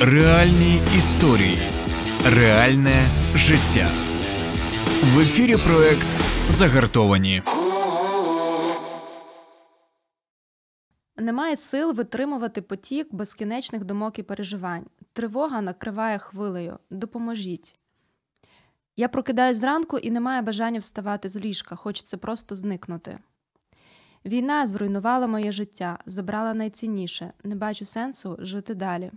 реальні історії, реальне життя. В ефірі проект Загартовані. Немає сил витримувати потік безкінечних думок і переживань. Тривога накриває хвилею. Допоможіть. Я прокидаюсь зранку і немає бажання вставати з ліжка, хочеться просто зникнути. Війна зруйнувала моє життя, забрала найцінніше, не бачу сенсу жити далі.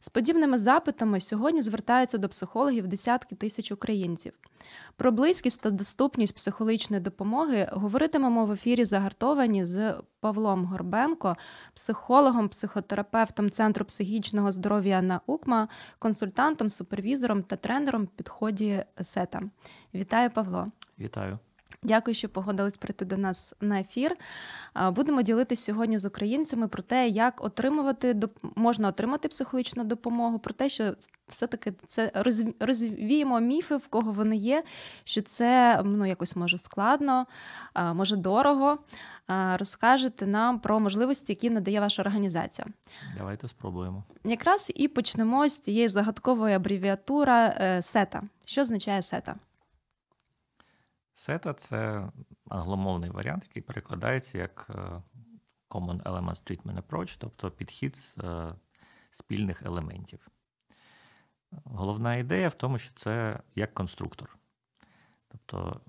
З подібними запитами сьогодні звертаються до психологів десятки тисяч українців. Про близькість та доступність психологічної допомоги говоритимемо в ефірі загартовані з Павлом Горбенко, психологом, психотерапевтом Центру психічного здоров'я на УКМА, консультантом, супервізором та тренером підході СЕТА. Вітаю, Павло! Вітаю. Дякую, що погодились прийти до нас на ефір. Будемо ділитися сьогодні з українцями про те, як отримувати можна отримати психологічну допомогу, про те, що все-таки це розвіємо міфи, в кого вони є, що це ну, якось може складно, може дорого. Розкажете нам про можливості, які надає ваша організація. Давайте спробуємо. Якраз і почнемо з цієї загадкової абревіатури е, сета. Що означає сета? Сета це англомовний варіант, який перекладається як е, Common Elements Treatment Approach, тобто підхід з е, спільних елементів. Головна ідея в тому, що це як конструктор. Тобто,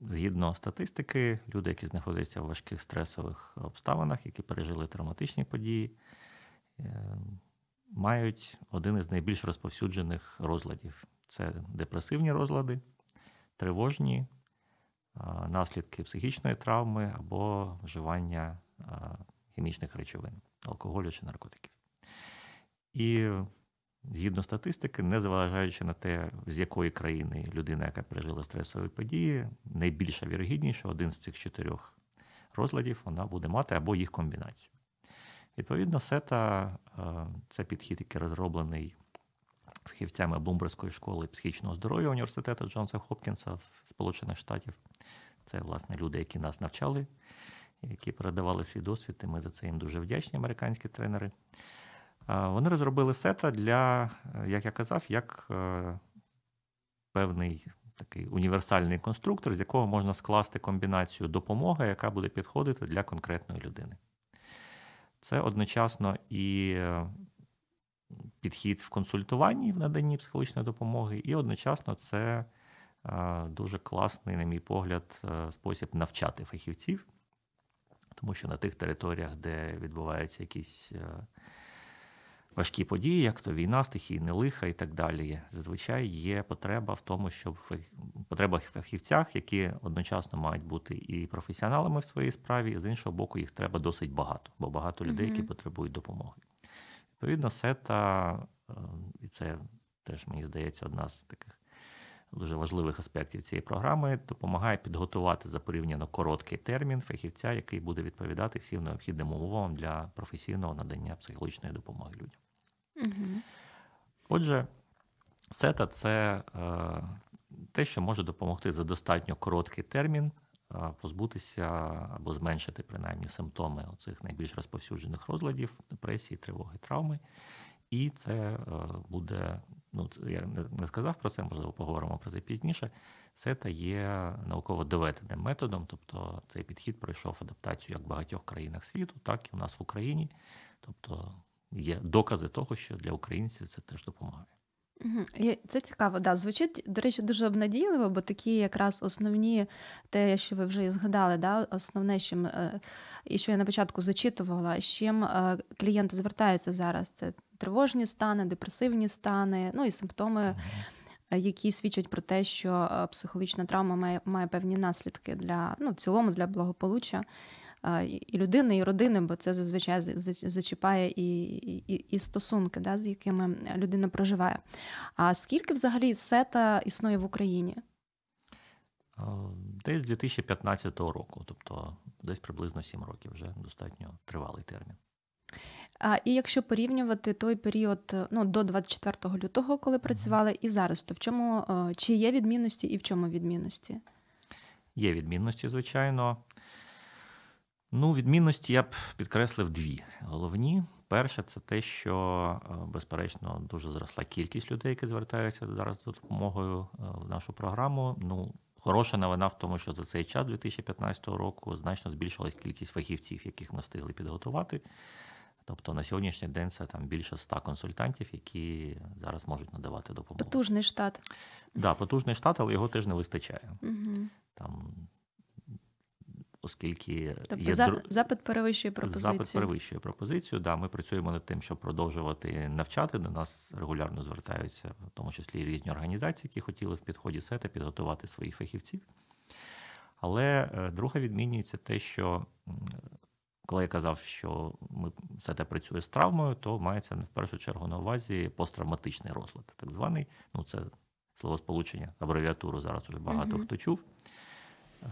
згідно статистики, люди, які знаходяться в важких стресових обставинах, які пережили травматичні події, е, мають один із найбільш розповсюджених розладів: це депресивні розлади, тривожні наслідки психічної травми або вживання хімічних речовин, алкоголю чи наркотиків. І згідно статистики, незважаючи на те, з якої країни людина, яка пережила стресові події, найбільша вірогідність, що один з цих чотирьох розладів вона буде мати або їх комбінацію. Відповідно, сета це підхід, який розроблений фахівцями Блумберської школи психічного здоров'я університету Джонса Хопкінса в Сполучених Штатів. Це, власне, люди, які нас навчали, які передавали свій досвід, і ми за це їм дуже вдячні, американські тренери. Вони розробили сета для, як я казав, як е, певний такий універсальний конструктор, з якого можна скласти комбінацію допомоги, яка буде підходити для конкретної людини. Це одночасно і е, підхід в консультуванні в наданні психологічної допомоги, і одночасно це дуже класний, на мій погляд, е, спосіб навчати фахівців, тому що на тих територіях, де відбуваються якісь е, важкі події, як то війна, стихійне лиха і так далі, зазвичай є потреба в тому, щоб потреба в фахівцях, які одночасно мають бути і професіоналами в своїй справі, і з іншого боку, їх треба досить багато, бо багато людей, mm-hmm. які потребують допомоги. Відповідно, сета, е, і це теж мені здається одна з таких дуже важливих аспектів цієї програми, допомагає підготувати за порівняно короткий термін фахівця, який буде відповідати всім необхідним умовам для професійного надання психологічної допомоги людям. Угу. Отже, сета це е, те, що може допомогти за достатньо короткий термін. Е, позбутися або зменшити принаймні симптоми оцих найбільш розповсюджених розладів, депресії, тривоги, травми, і це е, буде ну я не сказав про це, можливо, поговоримо про це пізніше. Сета є науково доведеним методом, тобто цей підхід пройшов адаптацію як в багатьох країнах світу, так і у нас в Україні. Тобто є докази того, що для українців це теж допомагає. Це цікаво, да. Звучить, до речі, дуже обнадійливо, бо такі якраз основні, те, що ви вже і згадали, да, основне, чим, е, і що я на початку зачитувала, з чим е, клієнти звертаються зараз, це тривожні стани, депресивні стани, ну і симптоми, е, які свідчать про те, що психологічна травма має має певні наслідки для ну, в цілому для благополуччя е, і людини, і родини, бо це зазвичай за- за- зачіпає і, і, і стосунки, да, з якими людина проживає. А скільки взагалі сета існує в Україні? Е, Десь з 2015 року, тобто десь приблизно 7 років, вже достатньо тривалий термін. А і якщо порівнювати той період е, ну, до 24 лютого, коли працювали, і зараз, то в чому е, чи є відмінності і в чому відмінності? Є відмінності, звичайно. Ну, відмінності я б підкреслив дві. Головні. Перше, це те, що, е, безперечно, дуже зросла кількість людей, які звертаються зараз за допомогою в нашу програму. Ну, хороша новина в тому, що за цей час 2015 року значно збільшилась кількість фахівців, яких ми встигли підготувати. Тобто на сьогоднішній день це там більше ста консультантів, які зараз можуть надавати допомогу. Потужний штат. Да, потужний штат, але його теж не вистачає. Угу. Там, оскільки Тобто є за, запит перевищує пропозицію. запит перевищує пропозицію. Да, ми працюємо над тим, щоб продовжувати навчати. До нас регулярно звертаються, в тому числі різні організації, які хотіли в підході сета підготувати своїх фахівців. Але е, друга відмінність це те, що коли я казав, що ми сета працює з травмою, то мається в першу чергу на увазі посттравматичний розлад, так званий. Ну, це словосполучення, абревіатуру зараз уже багато Мгм. хто чув. Е,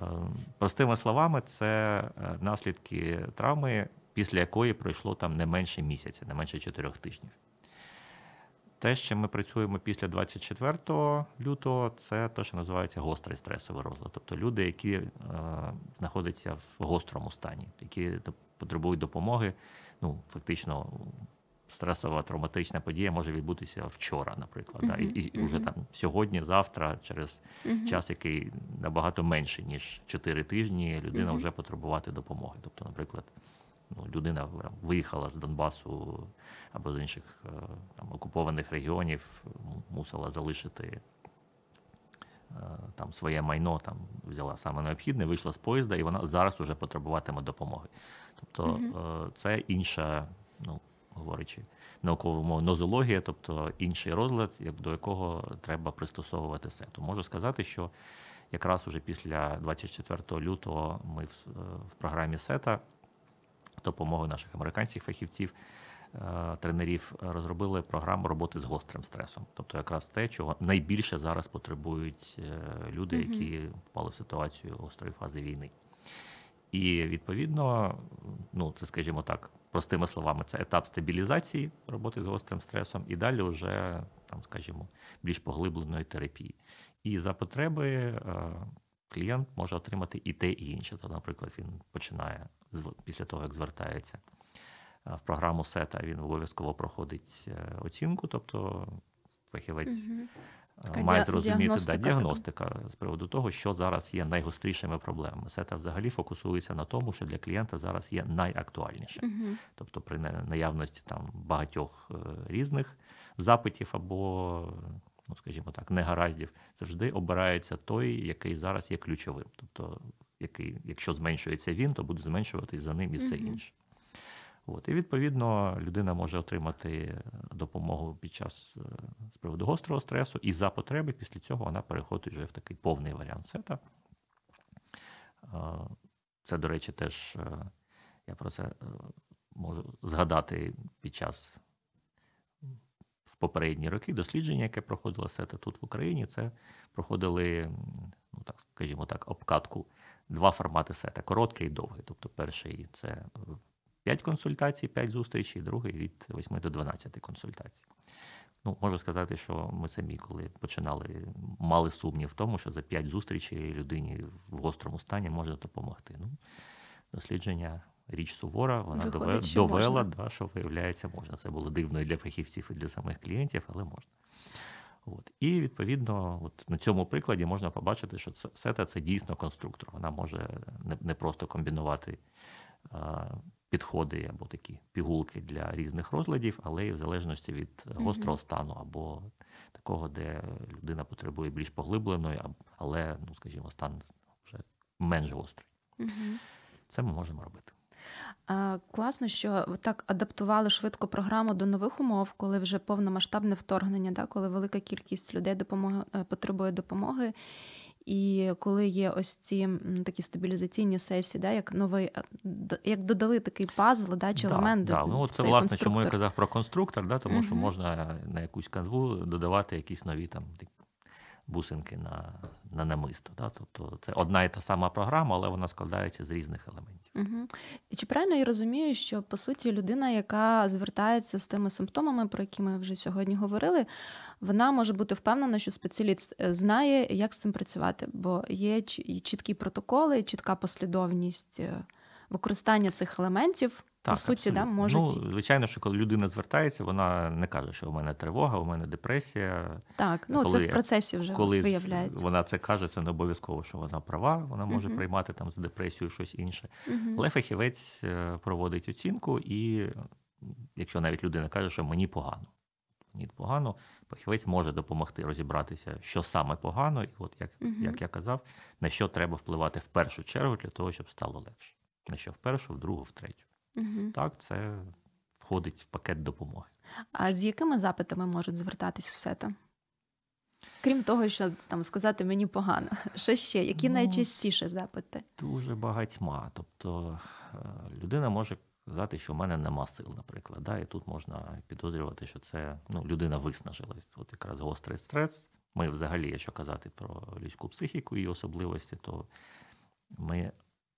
Простими словами, це е, наслідки травми, після якої пройшло там не менше місяця, не менше чотирьох тижнів. Те, чим ми працюємо після 24 лютого, це те, що називається гострий стресовий розлад. Тобто люди, які е, знаходяться в гострому стані, які потребують допомоги. Ну, фактично, стресова травматична подія може відбутися вчора, наприклад. Да, і, і, вже там сьогодні, завтра, через Мгм. час, який набагато менший, ніж 4 тижні, людина вже потребувати допомоги. Тобто, наприклад, ну, людина виїхала з Донбасу або з інших е, там, окупованих регіонів, мусила залишити там своє майно, там взяла саме необхідне, вийшла з поїзда, і вона зараз уже потребуватиме допомоги. Тобто е, це інша, ну говорячи науковою мовою, нозологія, тобто інший розлад, як до якого треба пристосовувати сету. Можу сказати, що якраз уже після 24 лютого ми в, е, в програмі сета допомогою наших американських фахівців. Е, Тренерів е, розробили програму роботи з гострим стресом, тобто якраз те, чого найбільше зараз потребують е, люди, які попали в ситуацію гострої фази війни. І відповідно, ну це, скажімо так, простими словами, це етап стабілізації роботи з гострим стресом, і далі вже там, скажімо, більш поглибленої терапії. І за потреби клієнт може отримати і те, і інше. То, наприклад, він починає після того, як звертається в програму сета, він обов'язково проходить е, оцінку, тобто фахівець е, має зрозуміти діагностика да, така. діагностика з приводу того, що зараз є найгострішими проблемами. Сета взагалі фокусується на тому, що для клієнта зараз є найактуальніше. Мгм. Тобто при на- наявності там багатьох е, різних запитів або, ну скажімо так, негараздів, завжди обирається той, який зараз є ключовим. Тобто, який, якщо зменшується він, то буде зменшуватись за ним і все Мгм. інше. От. І відповідно людина може отримати допомогу під час е, з приводу гострого стресу, і за потреби після цього вона переходить вже в такий повний варіант сета. Е, Це, до речі, теж е, я про це можу згадати під час в попередні роки дослідження, яке проходило сета тут в Україні, це проходили, ну так скажімо так, обкатку два формати сета: короткий і довгий. Тобто, перший це 5 консультацій, 5 зустрічей, другий від 8 до 12 консультацій. Ну, можу сказати, що ми самі, коли починали, мали сумнів в тому, що за 5 зустрічей людині в гострому стані може допомогти. Ну, дослідження річ сувора, вона Виходить, дове- що довела, да, що виявляється, можна. Це було дивно і для фахівців, і для самих клієнтів, але можна. От. І відповідно, от на цьому прикладі можна побачити, що це- сета це дійсно конструктор. Вона може не, не просто комбінувати підходи або такі пігулки для різних розладів, але й в залежності від гострого стану або такого, де людина потребує більш поглибленої, але, ну скажімо, стан вже менш гострий. Це ми можемо робити. Класно, що ви так адаптували швидко програму до нових умов, коли вже повномасштабне вторгнення, да, коли велика кількість людей допомоги, е, потребує допомоги. І коли є ось ці такі стабілізаційні сесії, да, як новий, е, як додали такий пазл, да, чи Да, елемент да. до Ну, це власне, чому я казав про конструктор, да, тому що можна на якусь канву додавати якісь нові там бусинки на, на намисто. Да? Тобто це одна і та сама програма, але вона складається з різних елементів. Угу. Чи правильно я розумію, що по суті людина, яка звертається з тими симптомами, про які ми вже сьогодні говорили, вона може бути впевнена, що спеціаліст е, знає, як з цим працювати, бо є чіткі протоколи, чітка послідовність е, використання цих елементів. По суті, да, можуть Ну, звичайно, що коли людина звертається, вона не каже, що у мене тривога, у мене депресія. так, ну це в процесі вже Коли виявляється. вона це каже, це не обов'язково, що вона права, вона може Мгм. приймати там за депресію щось інше. Мгм. Але фахівець е, проводить оцінку, і якщо навіть людина каже, що мені погано, мені погано, фахівець може допомогти розібратися, що саме погано, і от як, Мгм. як я казав, на що треба впливати в першу чергу для того, щоб стало легше. На що в першу, в другу, в третю. Мгм. Так, це входить в пакет допомоги. А з якими запитами можуть звертатись все там? Крім того, що там сказати мені погано. Що ще? Які Ну, найчастіше запити? Дуже багатьма. Тобто е, людина може сказати, що в мене нема сил, наприклад. Да? І тут можна підозрювати, що це ну, людина виснажилась. От якраз гострий стрес. Ми взагалі, якщо казати про людську психіку і особливості, то ми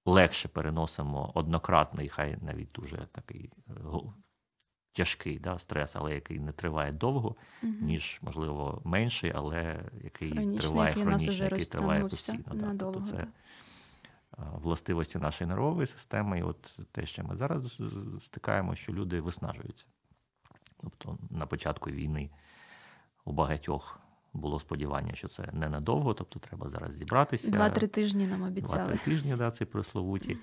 легше переносимо однократний, хай навіть дуже такий е, тяжкий да, стрес, але який не триває довго, Мгм. ніж, можливо, менший, але який Хронічний, триває який хронічно, який триває постійно. Да. Тобто це е, властивості нашої нервової системи. І от те, що ми зараз стикаємо, що люди виснажуються. Тобто на початку війни у багатьох було сподівання, що це ненадовго, тобто треба зараз зібратися. Два-три тижні нам обіцяли. Два-три тижні, да, ці прословуті,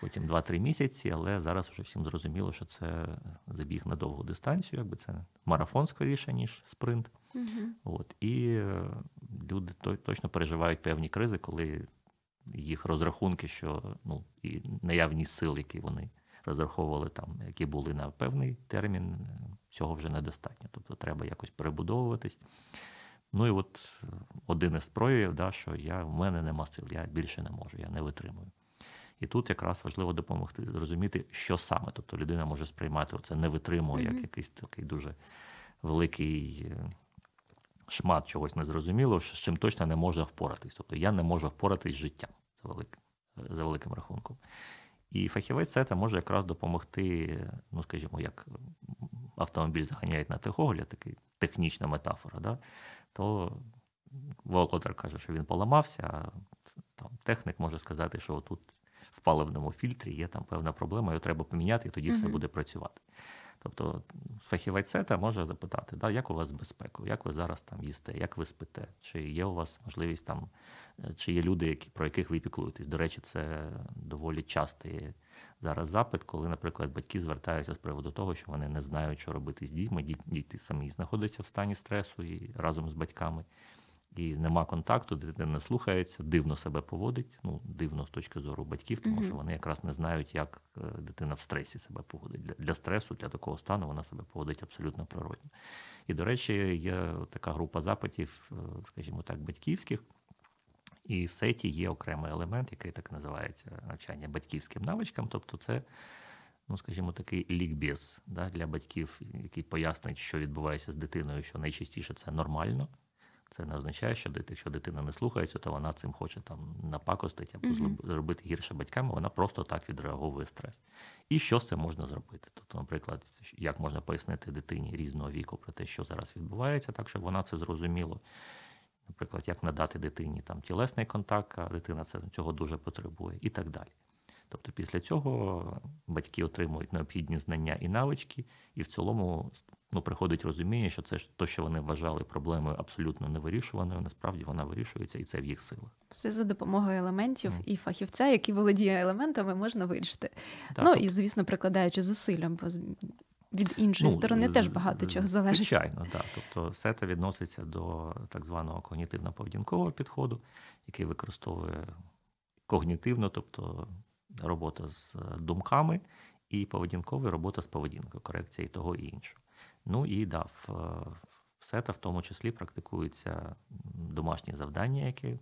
потім два-три місяці, але зараз вже всім зрозуміло, що це забіг на довгу дистанцію, якби це марафон скоріше, ніж спринт. Мгм. От. І е, люди точно переживають певні кризи, коли їх розрахунки, що ну, і наявність сил, які вони розраховували там, які були на певний термін, е, цього вже недостатньо. Тобто треба якось перебудовуватись. Ну і от е, один із проявів, да, що я, в мене нема сил, я більше не можу, я не витримую. І тут якраз важливо допомогти зрозуміти, що саме. Тобто людина може сприймати це не витримує, як якийсь такий дуже великий е, шмат чогось незрозумілого, з чим точно не може впоратись. Тобто я не можу впоратись з життям за великим, за великим рахунком. І фахівець сета може якраз допомогти, ну скажімо, як автомобіль заганяють на техогляд, такий технічна метафора, да? То володар каже, що він поламався, а там технік може сказати, що тут в паливному фільтрі є там певна проблема, його треба поміняти, і тоді все буде працювати. Тобто фахівець сета може запитати, да, як у вас з безпекою, як ви зараз там їсте, як ви спите, чи є у вас можливість там, е, чи є люди, які, про яких ви піклуєтесь. До речі, це доволі частий зараз запит, коли, наприклад, батьки звертаються з приводу того, що вони не знають, що робити з дітьми. Діти самі знаходяться в стані стресу і разом з батьками. І нема контакту, дитина не слухається, дивно себе поводить. Ну, дивно з точки зору батьків, тому що вони якраз не знають, як е, дитина в стресі себе поводить. Для, для стресу, для такого стану вона себе поводить абсолютно природно. І, до речі, є така група запитів, е, скажімо так, батьківських. І в сеті є окремий елемент, який так називається навчання батьківським навичкам. Тобто, це, ну скажімо, такий лікбез да, для батьків, який пояснить, що відбувається з дитиною, що найчастіше це нормально. Це не означає, що якщо дитина не слухається, то вона цим хоче там напакостити або злоб- зробити гірше батьками. Вона просто так відреаговує стрес. І що з цим можна зробити? Тобто, наприклад, як можна пояснити дитині різного віку про те, що зараз відбувається, так щоб вона це зрозуміла. Наприклад, як надати дитині там тілесний контакт, а дитина це цього дуже потребує, і так далі. Тобто, після цього батьки отримують необхідні знання і навички, і в цілому ну, приходить розуміння, що це то, що вони вважали проблемою абсолютно невирішуваною, насправді вона вирішується, і це в їх силах. Все за допомогою елементів Мгм. і фахівця, який володіє елементами, можна вирішити. Так, ну тобто- і звісно, прикладаючи зусилля, бо з- від іншої сторони теж багато чого залежить. Звичайно, так. Тобто сета відноситься до так званого когнітивно-поведінкового підходу, який використовує когнітивно, тобто робота з думками, і поведінковий робота з поведінкою, корекція і того і іншого. Ну і да, в, в сета в тому числі практикуються домашні завдання, які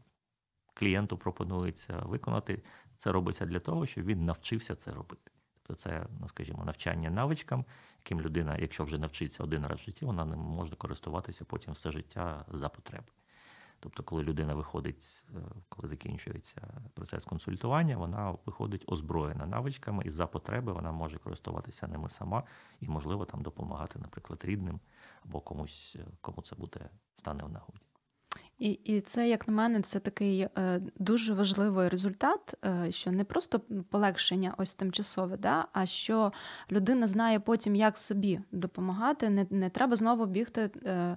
клієнту пропонується виконати, це робиться для того, щоб він навчився це робити. Тобто це, ну скажімо, навчання навичкам, яким людина, якщо вже навчиться один раз в житті, вона не може користуватися потім все життя за потреби. Тобто, коли людина виходить, е, коли закінчується процес консультування, вона виходить озброєна навичками, і за потреби вона може користуватися ними сама і, можливо, там допомагати, наприклад, рідним або комусь, е, кому це буде стане в нагоді. І і це, як на мене, це такий е, дуже важливий результат, е, що не просто полегшення ось тимчасове, да, а що людина знає потім, як собі допомагати. Не не треба знову бігти е,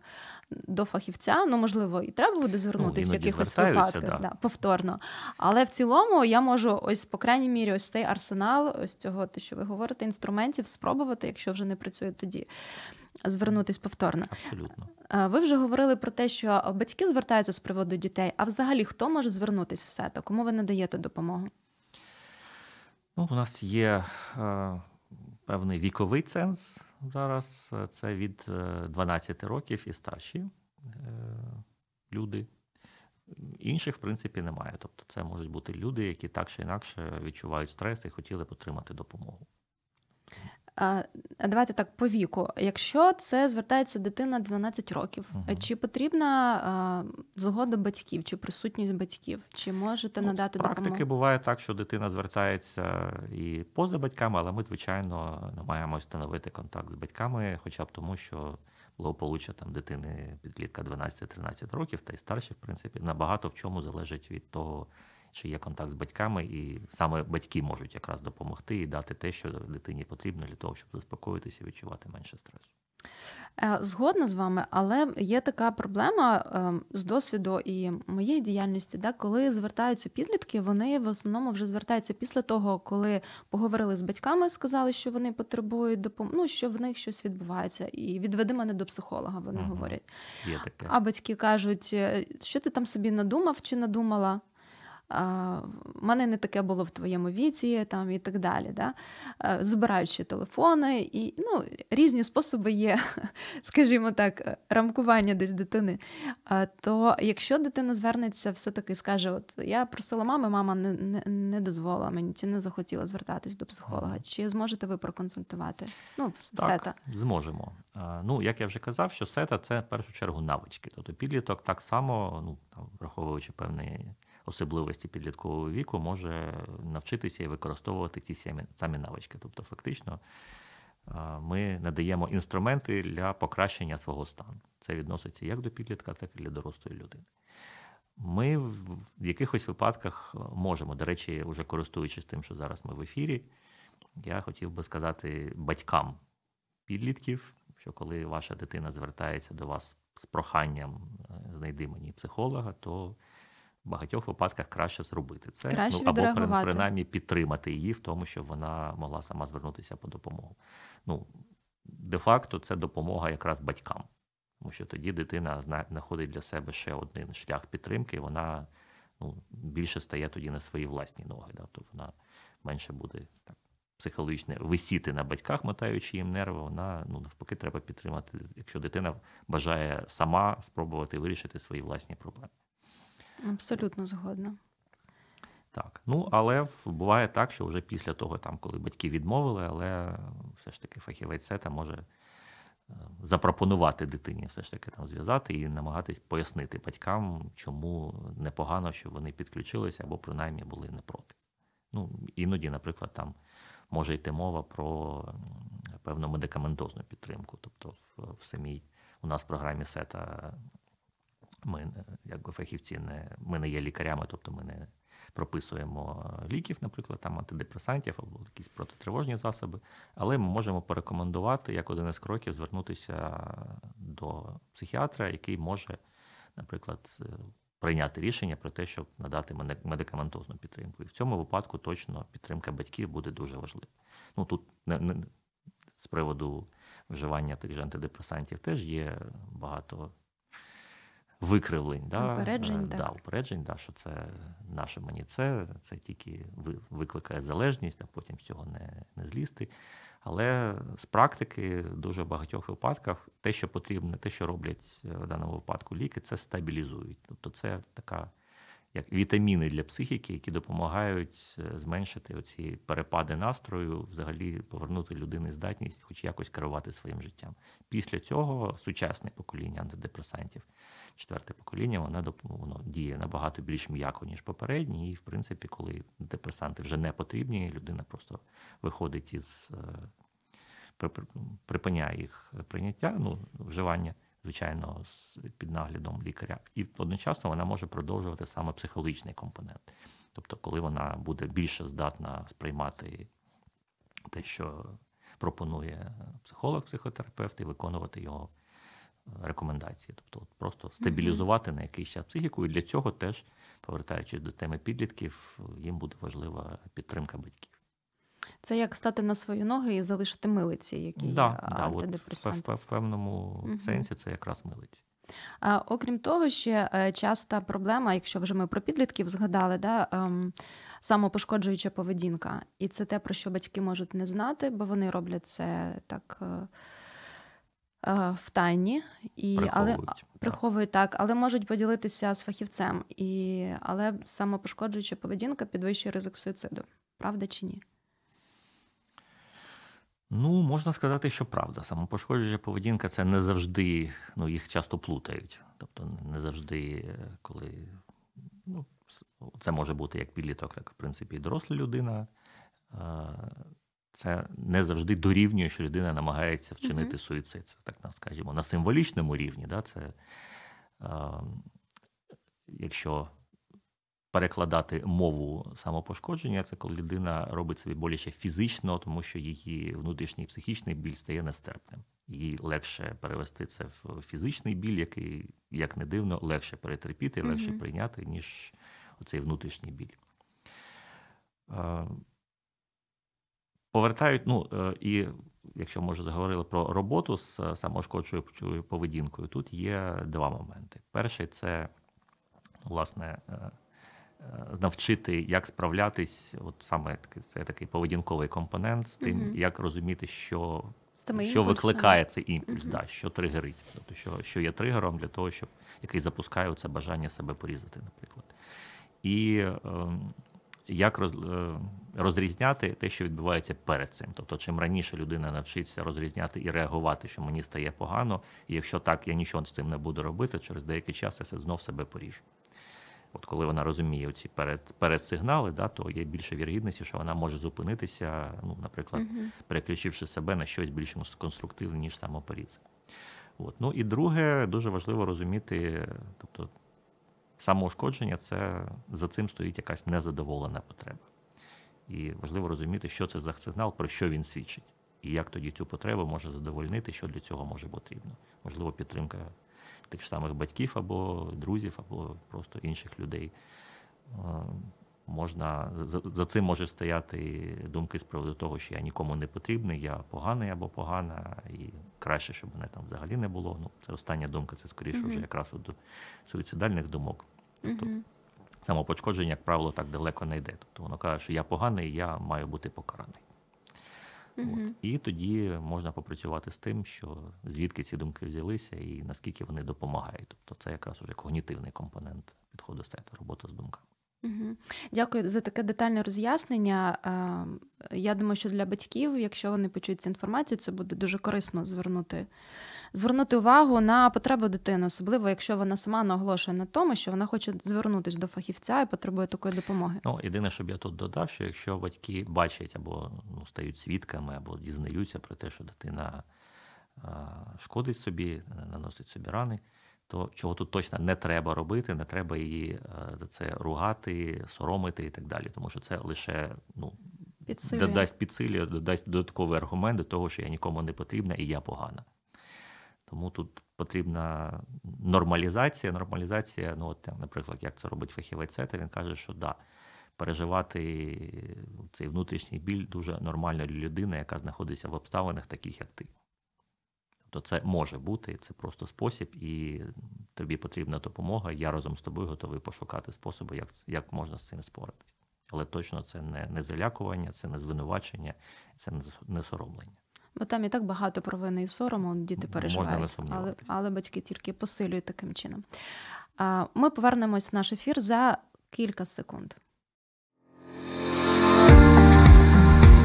до фахівця. Ну, можливо, і треба буде звернутися ну, в якихось випадках да. Да, повторно. Але в цілому я можу, ось, по крайній мірі, ось цей арсенал, ось цього, те, що ви говорите, інструментів спробувати, якщо вже не працює тоді звернутись повторно. Абсолютно. Ви вже говорили про те, що батьки звертаються з приводу дітей. А взагалі хто може звернутись в СЕТО? Кому ви надаєте допомогу? Ну, У нас є е, певний віковий ценз зараз. Це від 12 е, років і старші е, люди. Інших, в принципі, немає. Тобто, це можуть бути люди, які так чи інакше відчувають стрес і хотіли б отримати допомогу. Давайте так по віку. Якщо це звертається дитина 12 років, угу. чи потрібна згода батьків, чи присутність батьків, чи можете ну, надати з практики допомогу? буває так, що дитина звертається і поза батьками, але ми, звичайно, намагаємося встановити контакт з батьками, хоча б тому, що благополуччя там дитини підлітка 12-13 років, та й старші, в принципі, набагато в чому залежить від того чи є контакт з батьками, і саме батьки можуть якраз допомогти і дати те, що дитині потрібно для того, щоб заспокоїтися і відчувати менше стресу. Е, згодна з вами, але є така проблема ем, з досвіду і моєї діяльності, да, коли звертаються підлітки, вони в основному вже звертаються після того, коли поговорили з батьками, сказали, що вони потребують допомоги, ну, що в них щось відбувається, і відведи мене до психолога. Вони угу. говорять. Є таке. А батьки кажуть, «Е, що ти там собі надумав чи надумала? В мене не таке було в твоєму віці, там і так далі. Да? Збираючи телефони, і ну, різні способи є, скажімо так, рамкування десь дитини. То якщо дитина звернеться, все-таки скаже: От я просила мами, мама не не, не дозволила мені, чи не захотіла звертатись до психолога, чи зможете ви проконсультувати? Ну, так, сета. Зможемо. Ну, як я вже казав, що сета це в першу чергу навички. Тобто підліток так само, ну там враховуючи певний особливості підліткового віку може навчитися і використовувати ті самі, навички. Тобто, фактично, ми надаємо інструменти для покращення свого стану. Це відноситься як до підлітка, так і для дорослої людини. Ми в якихось випадках можемо, до речі, вже користуючись тим, що зараз ми в ефірі, я хотів би сказати батькам підлітків, що коли ваша дитина звертається до вас з проханням е, знайди мені психолога, то в багатьох випадках краще зробити це краще ну, або принаймні підтримати її в тому, щоб вона могла сама звернутися по допомогу. Ну, де-факто це допомога якраз батькам, тому що тоді дитина знаходить для себе ще один шлях підтримки, і вона ну, більше стає тоді на свої власні ноги. Да? Тобто вона менше буде так психологічно висіти на батьках, мотаючи їм нерви. Вона ну навпаки треба підтримати, якщо дитина бажає сама спробувати вирішити свої власні проблеми. Абсолютно згодна. Так, ну але буває так, що вже після того, там, коли батьки відмовили, але все ж таки фахівець сета може е, запропонувати дитині все ж таки там зв'язати і намагатись пояснити батькам, чому непогано, що вони підключилися або принаймні були не проти. Ну, іноді, наприклад, там може йти мова про певну медикаментозну підтримку. Тобто, в, в самій у нас в програмі сета ми, як фахівці, не ми не є лікарями, тобто ми не прописуємо ліків, наприклад, там антидепресантів або якісь протитривожні засоби, але ми можемо порекомендувати як один із кроків звернутися до психіатра, який може, наприклад, прийняти рішення про те, щоб надати медикаментозну підтримку. І в цьому випадку точно підтримка батьків буде дуже важлива. Ну тут не, не з приводу вживання тих же антидепресантів теж є багато викривлень. Да, Упереджень, е, да, упереджень, да, що це наше мені це, це тільки викликає залежність, а потім з цього не, не злізти. Але з практики дуже в багатьох випадках те, що потрібно, те, що роблять е, в даному випадку ліки, це стабілізують. Тобто це така як вітаміни для психіки, які допомагають е, зменшити оці перепади настрою, взагалі повернути людини здатність, хоч якось керувати своїм життям. Після цього сучасне покоління антидепресантів, четверте покоління, доп- воно діє набагато більш м'яко, ніж попередні. І, в принципі, коли депресанти вже не потрібні, людина просто виходить із е, при- припиняє їх прийняття, ну, вживання, звичайно, під наглядом лікаря, і одночасно вона може продовжувати саме психологічний компонент. Тобто, коли вона буде більше здатна сприймати те, що пропонує психолог, психотерапевт, і виконувати його рекомендації. Тобто, от просто стабілізувати на якийсь час психіку, і для цього теж, повертаючись до теми підлітків, їм буде важлива підтримка батьків. Це як стати на свої ноги і залишити милиці, які є Да, да, от в, в, в певному Мгм. сенсі це якраз милиці. А, окрім того, ще е, часта проблема, якщо вже ми про підлітків згадали, да, ем, самопошкоджуюча поведінка. І це те, про що батьки можуть не знати, бо вони роблять це так е, в тайні. І, але, Приховують. так. приховують так, але можуть поділитися з фахівцем. І, але самопошкоджуюча поведінка підвищує ризик суїциду. Правда чи ні? Ну, можна сказати, що правда. Самопошкоджуюча поведінка це не завжди, ну, їх часто плутають. Тобто не завжди, е, коли ну, це може бути як підліток, так, в принципі, і доросла людина. Це не завжди дорівнює, що людина намагається вчинити Мгм. суїцид. Це так, скажімо, на символічному рівні, да, це е, якщо перекладати мову самопошкодження, це коли людина робить собі боляче фізично, тому що її внутрішній психічний біль стає нестерпним. Їй легше перевести це в фізичний біль, який, як не дивно, легше перетерпіти, легше Мгм. прийняти, ніж оцей внутрішній біль. Е, Повертають, ну е, і якщо може заговорили про роботу з е, самошкоджуючою поведінкою, тут є два моменти. Перший це власне е, навчити, як справлятись, от саме це такий поведінковий компонент з тим, Мгм. як розуміти, що, що викликає цей імпульс, Мгм. да, що тригерить, тобто що, що є тригером для того, щоб який запускає це бажання себе порізати, наприклад. І ем, як роз, е, розрізняти те, що відбувається перед цим. Тобто, чим раніше людина навчиться розрізняти і реагувати, що мені стає погано, і якщо так, я нічого з цим не буду робити, через деякий час я се- знов себе поріжу. От коли вона розуміє ці перед, передсигнали, да, то є більше вірогідності, що вона може зупинитися, ну, наприклад, Мгм. переключивши себе на щось більш конструктивне, ніж самопоріз. От. Ну і друге, дуже важливо розуміти, тобто самоушкодження це за цим стоїть якась незадоволена потреба. І важливо розуміти, що це за сигнал, про що він свідчить, і як тоді цю потребу може задовольнити, що для цього може потрібно. Можливо, підтримка тих самих батьків або друзів, або просто інших людей. Можна за, цим може стояти думки з приводу того, що я нікому не потрібний, я поганий або погана, і краще, щоб мене там взагалі не було. Ну, це остання думка, це скоріше Мгм. вже якраз до суїцидальних думок. Тобто Мгм. самопошкодження, як правило, так далеко не йде. Тобто воно каже, що я поганий, я маю бути покараний. От. І тоді можна попрацювати з тим, що звідки ці думки взялися і наскільки вони допомагають. Тобто це якраз уже когнітивний компонент підходу сета, робота з думками. Дякую за таке детальне роз'яснення. Е, Я думаю, що для батьків, якщо вони почують цю інформацію, це буде дуже корисно звернути, звернути увагу на потребу дитини, особливо якщо вона сама наголошує на тому, що вона хоче звернутися до фахівця і потребує такої допомоги. Ну, єдине, щоб я тут додав, що якщо батьки бачать або ну, стають свідками, або дізнаються про те, що дитина шкодить собі, наносить собі рани, то чого тут точно не треба робити, не треба її за це ругати, соромити і так далі. Тому що це лише ну, Підсилює. додасть підсилює, додасть додатковий аргумент до того, що я нікому не потрібна і я погана. Тому тут потрібна нормалізація. Нормалізація, ну от, наприклад, як це робить фахівець сета, він каже, що да, переживати цей внутрішній біль дуже нормально для людини, яка знаходиться в обставинах, таких як ти. Тобто це може бути, це просто спосіб, і тобі потрібна допомога. Я разом з тобою готовий пошукати способи, як, як можна з цим споратись. Але точно це не, не залякування, це не звинувачення, це не, соромлення. Бо там і так багато провини і сорому діти Можна переживають, не але, але батьки тільки посилюють таким чином. Ми повернемось в наш ефір за кілька секунд.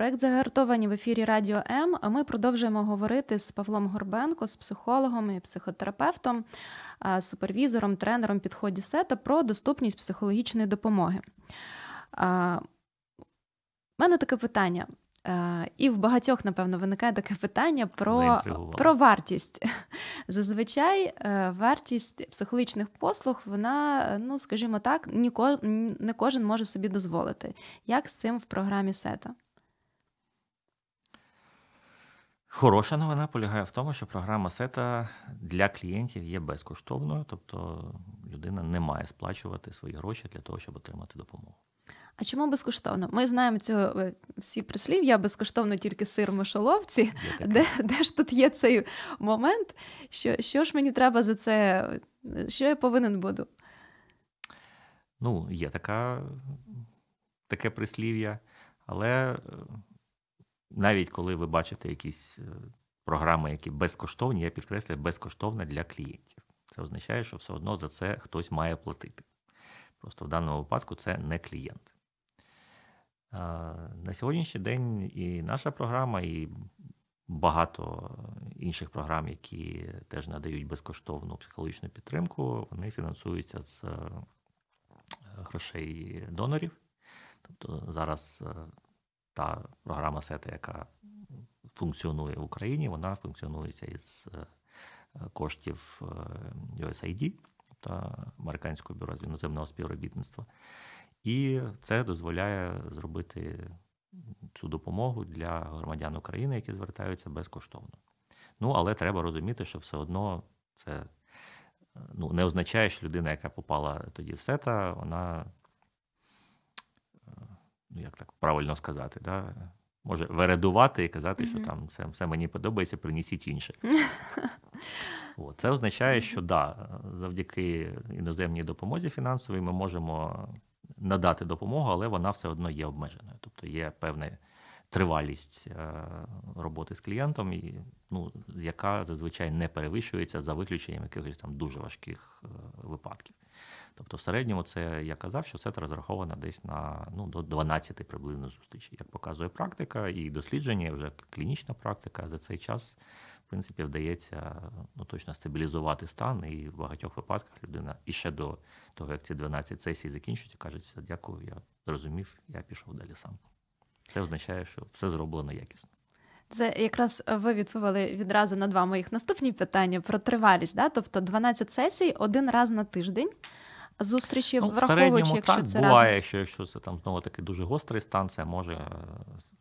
Проект загартовані в ефірі Радіо М. А ми продовжуємо говорити з Павлом Горбенко, з психологом і психотерапевтом, супервізором, тренером підході сета про доступність психологічної допомоги. У мене таке питання. І в багатьох, напевно, виникає таке питання про, про вартість. Зазвичай е, вартість психологічних послуг, вона, ну скажімо так, не кожен може собі дозволити. Як з цим в програмі сета? Хороша новина полягає в тому, що програма сета для клієнтів є безкоштовною, тобто людина не має сплачувати свої гроші для того, щоб отримати допомогу. А чому безкоштовно? Ми знаємо цього е, всі прислів'я безкоштовно тільки сир в мишоловці. Де, де ж тут є цей момент? Що, що ж мені треба за це? Що я повинен буду? Ну, є така, таке прислів'я, але е, навіть коли ви бачите якісь е, програми, які безкоштовні, я підкреслюю, безкоштовне для клієнтів. Це означає, що все одно за це хтось має платити. Просто в даному випадку це не клієнт. На сьогоднішній день і наша програма, і багато інших програм, які теж надають безкоштовну психологічну підтримку, вони фінансуються з е, грошей донорів. Тобто зараз е, та програма сета, яка функціонує в Україні, вона функціонується із е, коштів е, USAID, тобто Американського бюро з іноземного співробітництва. І це дозволяє зробити цю допомогу для громадян України, які звертаються безкоштовно. Ну, але треба розуміти, що все одно це е, ну, не означає, що людина, яка попала тоді в сета, вона, е, ну як так правильно сказати, да, може вередувати і казати, що там все все мені подобається, принесіть інше. От. Це означає, що да, завдяки іноземній допомозі фінансовій ми можемо надати допомогу, але вона все одно є обмеженою. Тобто є певна тривалість е, роботи з клієнтом, і, ну, яка зазвичай не перевищується за виключенням якихось там дуже важких е, випадків. Тобто, в середньому, це я казав, що це розраховано десь на ну, до 12 приблизно зустрічей. Як показує практика і дослідження, і вже клінічна практика за цей час в принципі, вдається ну, точно стабілізувати стан, і в багатьох випадках людина і ще до того, як ці 12 сесій закінчуються, кажеться, дякую, я зрозумів, я пішов далі сам. Це означає, що все зроблено якісно. Це якраз ви відповіли відразу на два моїх наступні питання про тривалість. Да? Тобто 12 сесій один раз на тиждень. Зустрічі, Ну, враховуючи, якщо так це буває, раз. якщо, якщо це там знову таки дуже гострий стан, це може е,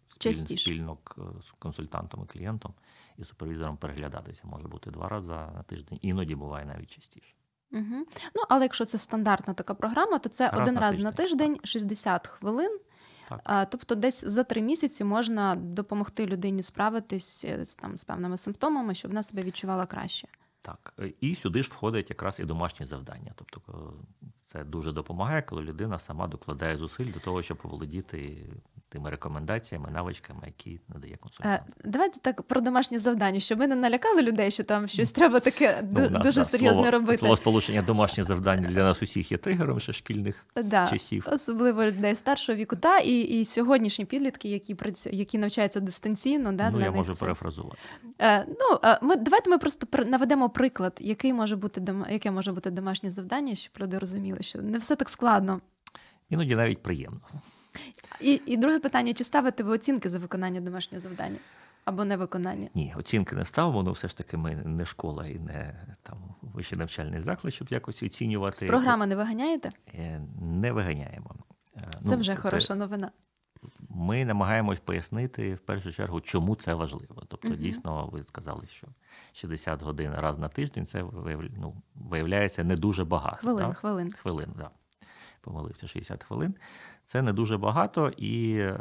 спіль, спільно з консультантом і клієнтом і супервізором переглядатися. Може бути два рази на тиждень, іноді буває навіть частіше. Угу. Ну, але якщо це стандартна така програма, то це Раз один на раз на тиждень, тиждень, 60 хвилин. Так. Тобто, десь за три місяці можна допомогти людині справитись е, там, з певними симптомами, щоб вона себе відчувала краще. Так, е, і сюди ж входить якраз і домашні завдання. Тобто е, це дуже допомагає, коли людина сама докладає зусиль до того, щоб володіти тими рекомендаціями, навичками, які надає Е, консультант. давайте так про домашні завдання, щоб ми не налякали людей, що там щось треба таке Ну, нас, дуже да, серйозно слово, робити. Слово сполучення домашні завдання для нас усіх є тригером ще шкільних Да. часів. Особливо людей старшого віку, та і, і сьогоднішні підлітки, які працю... які навчаються дистанційно, да, ну, для я них можу це- перефразувати. Е, ну, е, ми, давайте ми просто пр- наведемо приклад, який може бути дома... яке може бути домашнє завдання, щоб люди розуміли, що не все так складно. Іноді навіть приємно. І, і друге питання: чи ставите ви оцінки за виконання домашнього завдання або невиконання? Ні, оцінки не ставимо, але все ж таки ми не школа і не там вищий навчальний заклад, щоб якось оцінювати. З програми не виганяєте? Е, Не виганяємо. Е, Це ну, вже тобто хороша новина. Ми намагаємось пояснити в першу чергу, чому це важливо. Тобто, Мгм. дійсно, ви сказали, що 60 годин раз на тиждень це ну, виявляється не дуже багато. Хвилин, да? хвилин. Хвилин, да. Помилився 60 хвилин. Це не дуже багато, і е,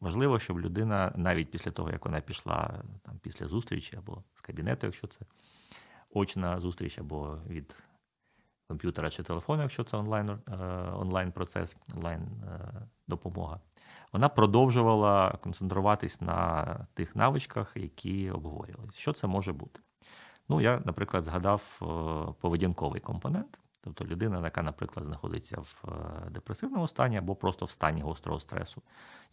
важливо, щоб людина, навіть після того, як вона пішла там, після зустрічі або з кабінету, якщо це, очна зустріч або від комп'ютера чи телефону, якщо це онлайн, е, онлайн процес, онлайн е, допомога. Вона продовжувала концентруватись на тих навичках, які обговорювалися. Що це може бути? Ну, я, наприклад, згадав поведінковий компонент. Тобто людина, яка, наприклад, знаходиться в е, депресивному стані або просто в стані гострого стресу,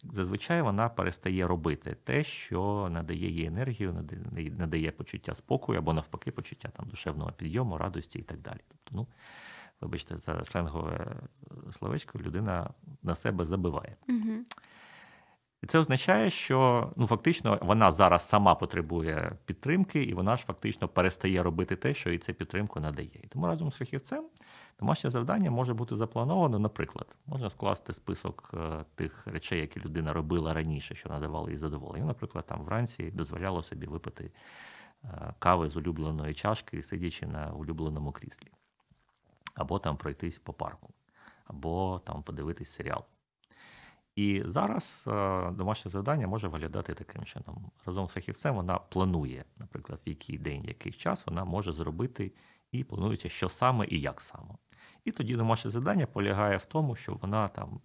зазвичай вона перестає робити те, що надає їй енергію, надає- почуття спокою або навпаки почуття там душевного підйому, радості і так далі. Тобто, ну, вибачте, за сленгове е, словечко, людина на себе забиває. Угу. І це означає, що ну, фактично вона зараз сама потребує підтримки, і вона ж фактично перестає робити те, що їй цю підтримку надає. І тому разом з фахівцем домашнє завдання може бути заплановано. Наприклад, можна скласти список е, тих речей, які людина робила раніше, що надавали їй задоволення. Наприклад, там вранці дозволяло собі випити е, кави з улюбленої чашки, сидячи на улюбленому кріслі, або там пройтись по парку, або там подивитись серіал. І зараз е, домашнє завдання може виглядати таким чином. Разом з фахівцем вона планує, наприклад, в який день, який час вона може зробити і планується, що саме і як саме. І тоді домашнє завдання полягає в тому, що вона там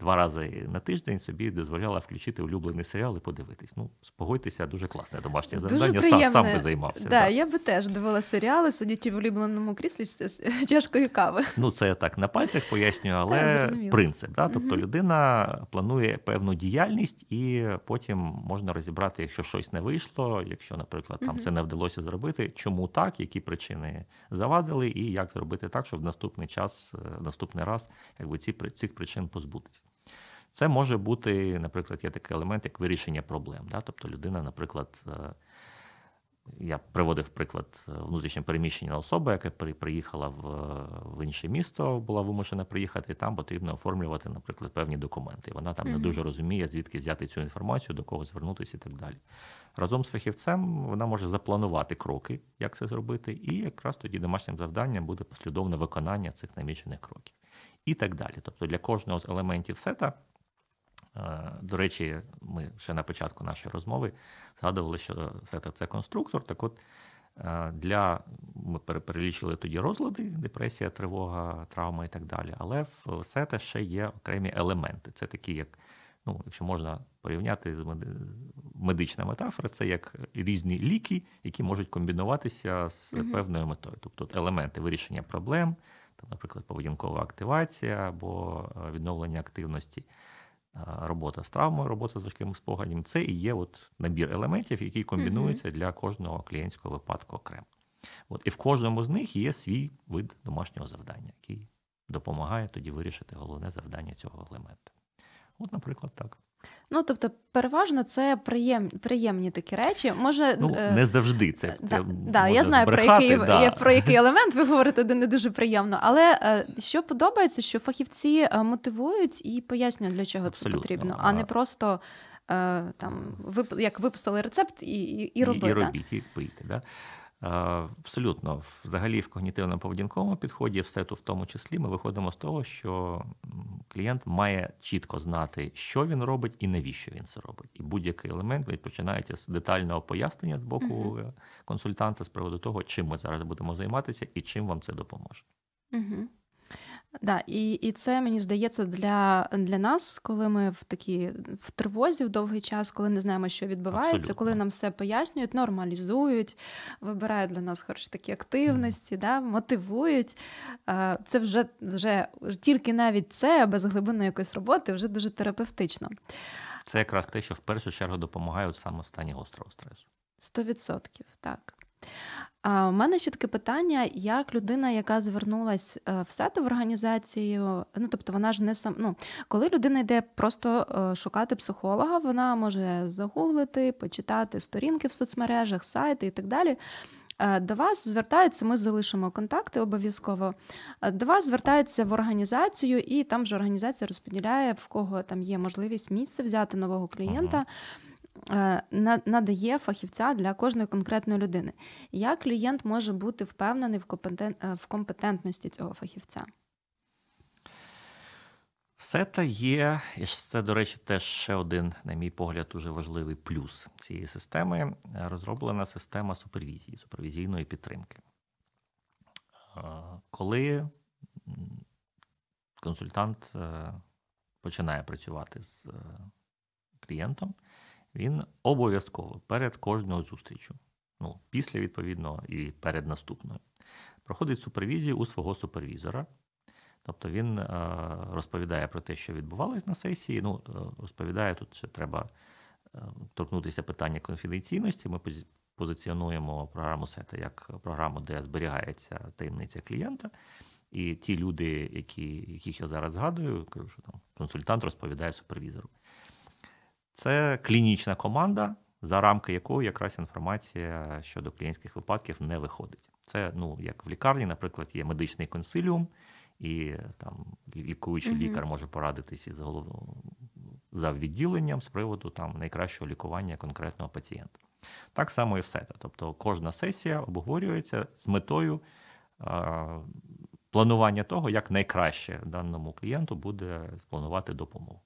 два рази на тиждень собі дозволяла включити улюблений серіал і подивитись. Ну, спогодьтеся, дуже класне домашнє завдання. Сам, сам би займався. Да, да. я би теж дивилася серіали, сидячи в улюбленому кріслі з, чашкою кави. Ну, це я так на пальцях пояснюю, але Так, принцип. Да? Тобто Мгм. людина планує певну діяльність, і потім можна розібрати, якщо щось не вийшло, якщо, наприклад, там Мгм. це не вдалося зробити, чому так, які причини завадили, і як зробити так, щоб в наступний час, е, в наступний раз, якби ці цих причин позбутися. Це може бути, наприклад, є такий елемент, як вирішення проблем. Да? Тобто людина, наприклад, е, я приводив приклад е, внутрішньо переміщення особи, яка приїхала в, в інше місто, була вимушена приїхати, і там потрібно оформлювати, наприклад, певні документи. Вона там не дуже розуміє, звідки взяти цю інформацію, до кого звернутися і так далі. Разом з фахівцем вона може запланувати кроки, як це зробити, і якраз тоді домашнім завданням буде послідовне виконання цих намічених кроків. І так далі. Тобто для кожного з елементів сета Е, До речі, ми ще на початку нашої розмови згадували, що це конструктор. Так от е, для ми перелічили тоді розлади, депресія, тривога, травма і так далі. Але в сета ще є окремі елементи. Це такі, як, ну, якщо можна порівняти з медична метафора, це як різні ліки, які можуть комбінуватися з певною метою. Тобто елементи вирішення проблем, там, наприклад, поведінкова активація або е, відновлення активності робота з травмою, робота з важким спогадом. Це і є от набір елементів, які комбінуються для кожного клієнтського випадку окремо. От, і в кожному з них є свій вид домашнього завдання, який допомагає тоді вирішити головне завдання цього елемента. От, наприклад, так. Ну, тобто, переважно це приєм, приємні такі речі. Може, Ну, е, не завжди це. Да, да, я знаю про який, да. про який елемент ви говорите, де не дуже приємно. Але е, що подобається, що фахівці е, мотивують і пояснюють, для чого Абсолютно. це потрібно, а не просто е, там вип, як випустили рецепт і, і, і і, робити. і робіть, і пийте. Да? Е, Абсолютно, взагалі, в когнітивно-поведінковому підході, в сету в тому числі, ми виходимо з того, що клієнт має чітко знати, що він робить і навіщо він це робить. І будь-який елемент відпочинається з детального пояснення з боку е, консультанта з приводу того, чим ми зараз будемо займатися і чим вам це допоможе. Угу. Да, і, і це мені здається для, для нас, коли ми в такі в тривозі в довгий час, коли не знаємо, що відбувається, Абсолютно. коли нам все пояснюють, нормалізують, вибирають для нас хороші такі активності, да, мотивують. Е, Це вже, вже тільки навіть це без глибинної якоїсь роботи вже дуже терапевтично. Це якраз те, що в першу чергу допомагає от саме в стані гострого стресу. Сто відсотків, так. А у мене ще таке питання, як людина, яка звернулась е, в сету в організацію, ну тобто вона ж не сам. Ну, коли людина йде просто е, шукати психолога, вона може загуглити, почитати сторінки в соцмережах, сайти і так далі. Е, До вас звертаються, ми залишимо контакти обов'язково. До вас звертаються в організацію, і там же організація розподіляє, в кого там є можливість місце взяти нового клієнта. на- Надає фахівця для кожної конкретної людини. Як клієнт може бути впевнений в е, компетентності цього фахівця? Сета є, і це, до речі, теж ще один, на мій погляд, дуже важливий плюс цієї системи. Розроблена система супервізії, супервізійної підтримки. коли консультант е, починає працювати з е, клієнтом, він обов'язково перед кожною зустрічю, ну, після відповідно і перед наступною, проходить супервізію у свого супервізора. Тобто він е, розповідає про те, що відбувалось на сесії. Ну, е, розповідає, тут ще треба е, торкнутися питання конфіденційності. Ми позиціонуємо програму сета як програму, де зберігається таємниця клієнта. І ті люди, які, яких я зараз згадую, кажу, що там консультант розповідає супервізору. Це клінічна команда, за рамки якої якраз інформація щодо клієнтських випадків не виходить. Це ну, як в лікарні, наприклад, є медичний консиліум, і там лікуючий Мгм. лікар може порадитись із голов... за відділенням з приводу там найкращого лікування конкретного пацієнта. Так само і все. Тобто кожна сесія обговорюється з метою планування того, як найкраще даному клієнту буде спланувати допомогу.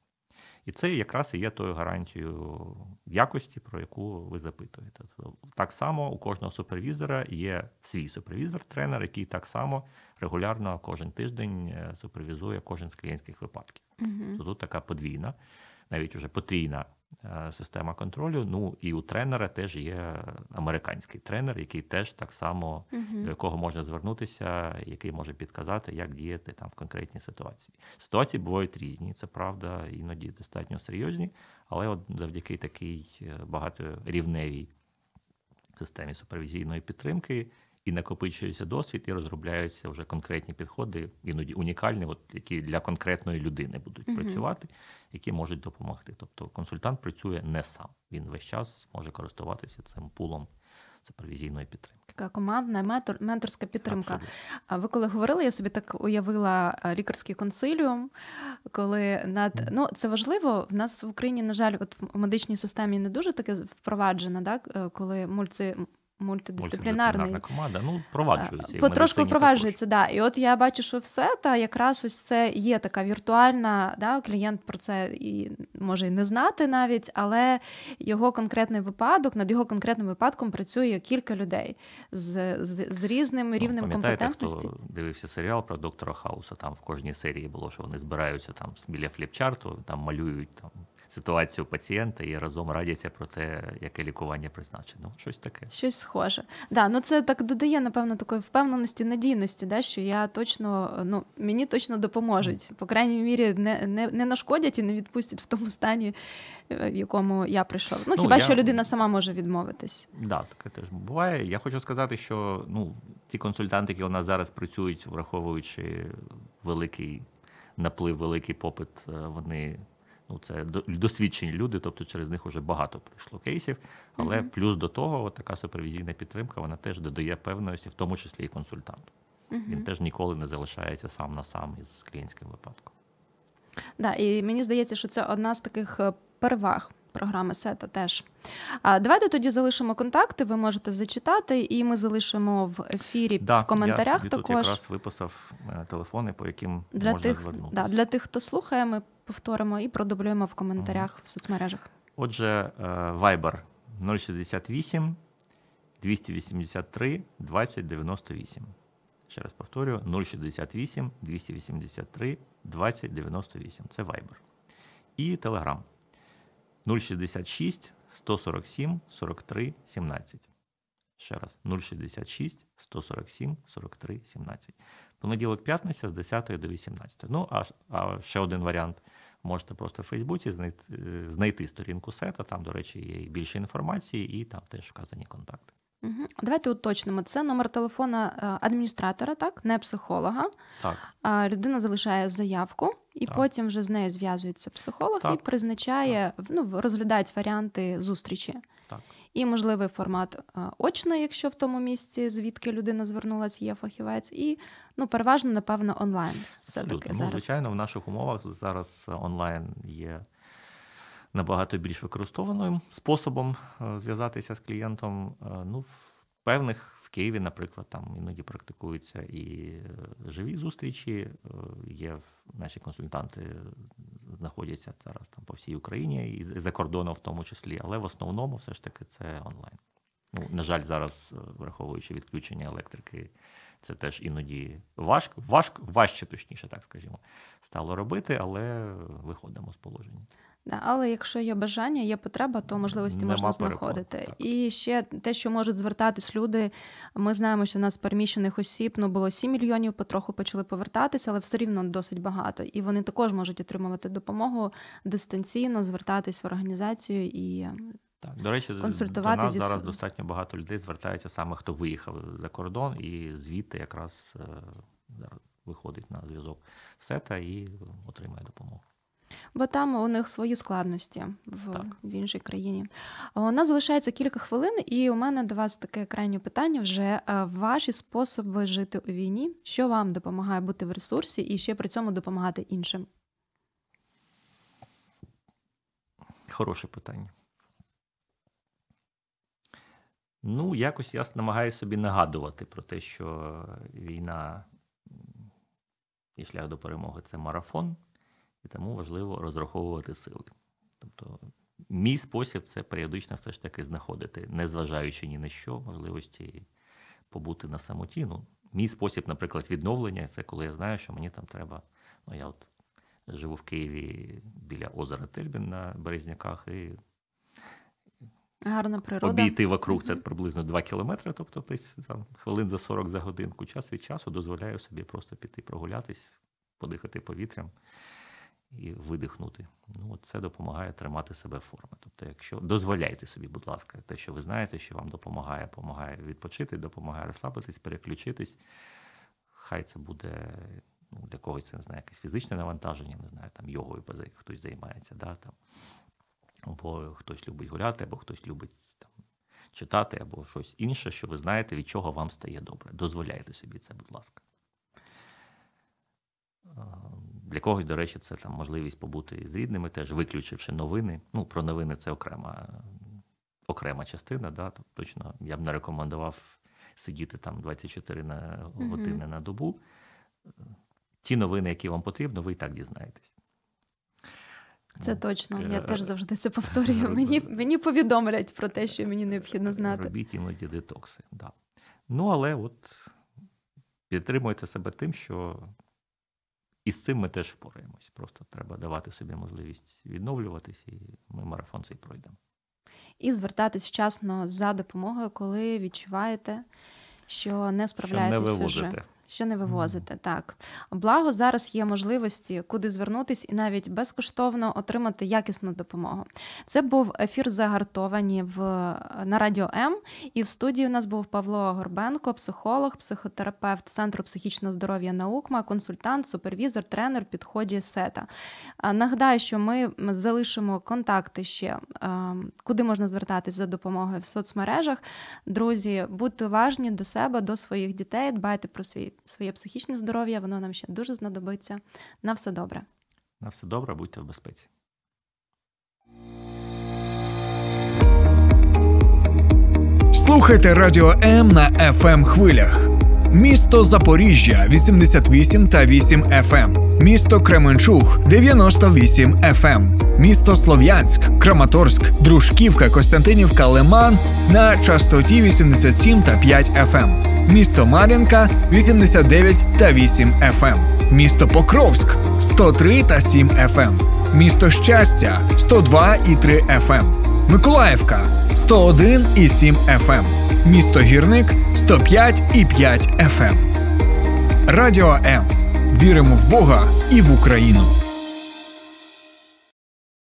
І це якраз і є тою гарантією якості, про яку ви запитуєте. Так само у кожного супервізора є свій супервізор-тренер, який так само регулярно кожен тиждень е, супервізує кожен з клієнтських випадків. Угу. Тут така подвійна, навіть уже потрійна система контролю. Ну і у тренера теж є американський тренер, який теж так само Мгм. до якого можна звернутися, який може підказати, як діяти там в конкретній ситуації. Ситуації бувають різні, це правда, іноді достатньо серйозні, але от завдяки такій е, багаторівневій системі супервізійної підтримки і накопичується досвід, і розробляються вже конкретні підходи, іноді унікальні, от які для конкретної людини будуть Мгм. працювати, які можуть допомогти. Тобто консультант працює не сам, він весь час може користуватися цим пулом супервізійної підтримки. Така командна ментор, менторська підтримка. А ви коли говорили, я собі так уявила лікарський консиліум, коли над ну це важливо. В нас в Україні, на жаль, от в медичній системі не дуже таке впроваджено, так е, коли мульти, мультидисциплінарний Мультидисциплінарна команда, ну, впроваджується. і Потрошку впроваджується, да. І от я бачу, що все та якраз ось це є така віртуальна, да, клієнт про це і може і не знати навіть, але його конкретний випадок, над його конкретним випадком працює кілька людей з, з, з різним рівнем Ну, компетентності. хто дивився серіал про доктора Хауса, там в кожній серії було, що вони збираються там біля фліпчарту, там малюють там ситуацію пацієнта і разом радяться про те, яке лікування призначено. Ну, Щось таке. Щось схоже. Да, ну це так додає, напевно, такої впевненості, надійності, да, що я точно, ну, мені точно допоможуть. По крайній мірі, не, не, не нашкодять і не відпустять в тому стані, е, в якому я прийшов. Ну, Ну, хіба я- що людина сама може відмовитись. Да, таке теж буває. Я хочу сказати, що ну, ті консультанти, які у нас зараз працюють, враховуючи великий наплив, великий попит, е, вони ну, це досвідчені люди, тобто через них вже багато пройшло кейсів. Але Мгм. плюс до того, от така супервізійна підтримка, вона теж додає певності, в тому числі і консультанту. Він теж ніколи не залишається сам на сам із клієнтським випадком. Да, і мені здається, що це одна з таких е, переваг програми сета теж. А давайте тоді залишимо контакти. Ви можете зачитати, і ми залишимо в ефірі в коментарях я собі також. тут якраз виписав е, телефони, по яким Для можна тих, звернутися. да, для тих, хто слухає, ми повторимо і продублюємо в коментарях в соцмережах. Отже, е, Viber 068 283 2098. Ще раз повторюю: 068 283 2098. Це Viber. І Telegram 066 147 43 17. Ще раз 066 147 43 17. Понеділок, п'ятниця з 10 до 18. Ну, а, а ще один варіант. Можете просто в Фейсбуці знайти, е, знайти сторінку сета. Там, до речі, є більше інформації, і там теж вказані контакти. Угу. Давайте уточнимо. Це номер телефона е, адміністратора, так, не психолога. Так, людина залишає заявку, і Так. потім вже з нею зв'язується психолог і Так. призначає, ну, розглядають варіанти зустрічі. так. І можливий формат е, очно, якщо в тому місці, звідки людина звернулася, є фахівець, і ну переважно, напевно, онлайн. Все таки. Ну, зараз. звичайно, в наших умовах зараз онлайн є набагато більш використовуваним способом е, зв'язатися з клієнтом. Е, Ну, в певних Києві, наприклад, там іноді практикуються і е, живі зустрічі. е, Є наші консультанти знаходяться зараз там по всій Україні і за кордоном в тому числі, але в основному все ж таки це онлайн. Ну, на жаль, зараз, е, враховуючи відключення електрики, Це теж іноді важко, важко, важче, точніше, так скажімо, стало робити, але виходимо з положення. Але якщо є бажання, є потреба, то можливості Нема можна перепон, знаходити. так. І ще те, що можуть звертатись люди. Ми знаємо, що в нас переміщених осіб ну було 7 мільйонів, потроху почали повертатися, але все рівно досить багато. І вони також можуть отримувати допомогу дистанційно, звертатись в організацію і Так, до речі, до нас зі зараз достатньо багато людей звертається саме хто виїхав за кордон, і звідти якраз е, зараз виходить на зв'язок сета і отримає допомогу. Бо там у них свої складності в, в іншій країні. У нас залишається кілька хвилин, і у мене до вас таке крайнє питання: вже Е, ваші способи жити у війні, що вам допомагає бути в ресурсі і ще при цьому допомагати іншим? Хороше питання. Ну, якось я намагаюся собі нагадувати про те, що війна і шлях до перемоги це марафон, і тому важливо розраховувати сили. Тобто, мій спосіб це періодично все ж таки знаходити, незважаючи ні на що, можливості побути на самоті. Ну, мій спосіб, наприклад, відновлення це коли я знаю, що мені там треба. Ну, я от живу в Києві біля озера Тельбін на Березняках, і Гарна природа. обійти вокруг це приблизно 2 кілометри, тобто десь там хвилин за 40 за годинку. Час від часу дозволяю собі просто піти прогулятись, подихати повітрям і видихнути. Ну, це допомагає тримати себе в формі. Тобто, якщо дозволяйте собі, будь ласка, те, що ви знаєте, що вам допомагає, допомагає відпочити, допомагає розслабитись, переключитись. Хай це буде ну, для когось це не знаю, якесь фізичне навантаження, не знаю, там йогою хтось займається, да, там, або хтось любить гуляти, або хтось любить там, читати, або щось інше, що ви знаєте, від чого вам стає добре. Дозволяйте собі це, будь ласка. Для когось, до речі, це там можливість побути з рідними, теж виключивши новини. Ну, про новини це окрема, окрема частина. Да? Тобто, точно я б не рекомендував сидіти там 24 на години на добу. Ті новини, які вам потрібно, ви і так дізнаєтесь. Це Ну, точно. Я е, теж завжди це повторюю. Мені, мені повідомлять про те, що мені необхідно знати. Робіть іноді детокси. Да. Ну, але от підтримуйте себе тим, що і з цим ми теж впораємось. Просто треба давати собі можливість відновлюватись, і ми марафон цей пройдемо. І звертатись вчасно за допомогою, коли відчуваєте, що не Що не вивозите. Що не вивозите, так. Благо зараз є можливості, куди звернутись і навіть безкоштовно отримати якісну допомогу. Це був ефір загартовані в на радіо М. І в студії у нас був Павло Горбенко, психолог, психотерапевт Центру психічного здоров'я наукма, консультант, супервізор, тренер в підході сета. Нагадаю, що ми залишимо контакти ще, куди можна звертатись за допомогою в соцмережах. Друзі, будьте уважні до себе, до своїх дітей, дбайте про свій, своє психічне здоров'я, воно нам ще дуже знадобиться. На все добре. На все добре, будьте в безпеці. Слухайте Радіо М на fm хвилях. Місто Запоріжжя 88 та 8 FM. Місто Кременчуг 98 FM. Місто Слов'янськ, Краматорськ, Дружківка, Костянтинівка, Лиман на частоті 87 та 5 FM. Місто Мар'їнка 89 та 8 FM. Місто Покровськ 103 та 7 FM. Місто Щастя 102 і 3 FM. Миколаївка 101 і 7 FM. Місто Гірник 105 і 5 FM. Радіо М. Віримо в Бога і в Україну.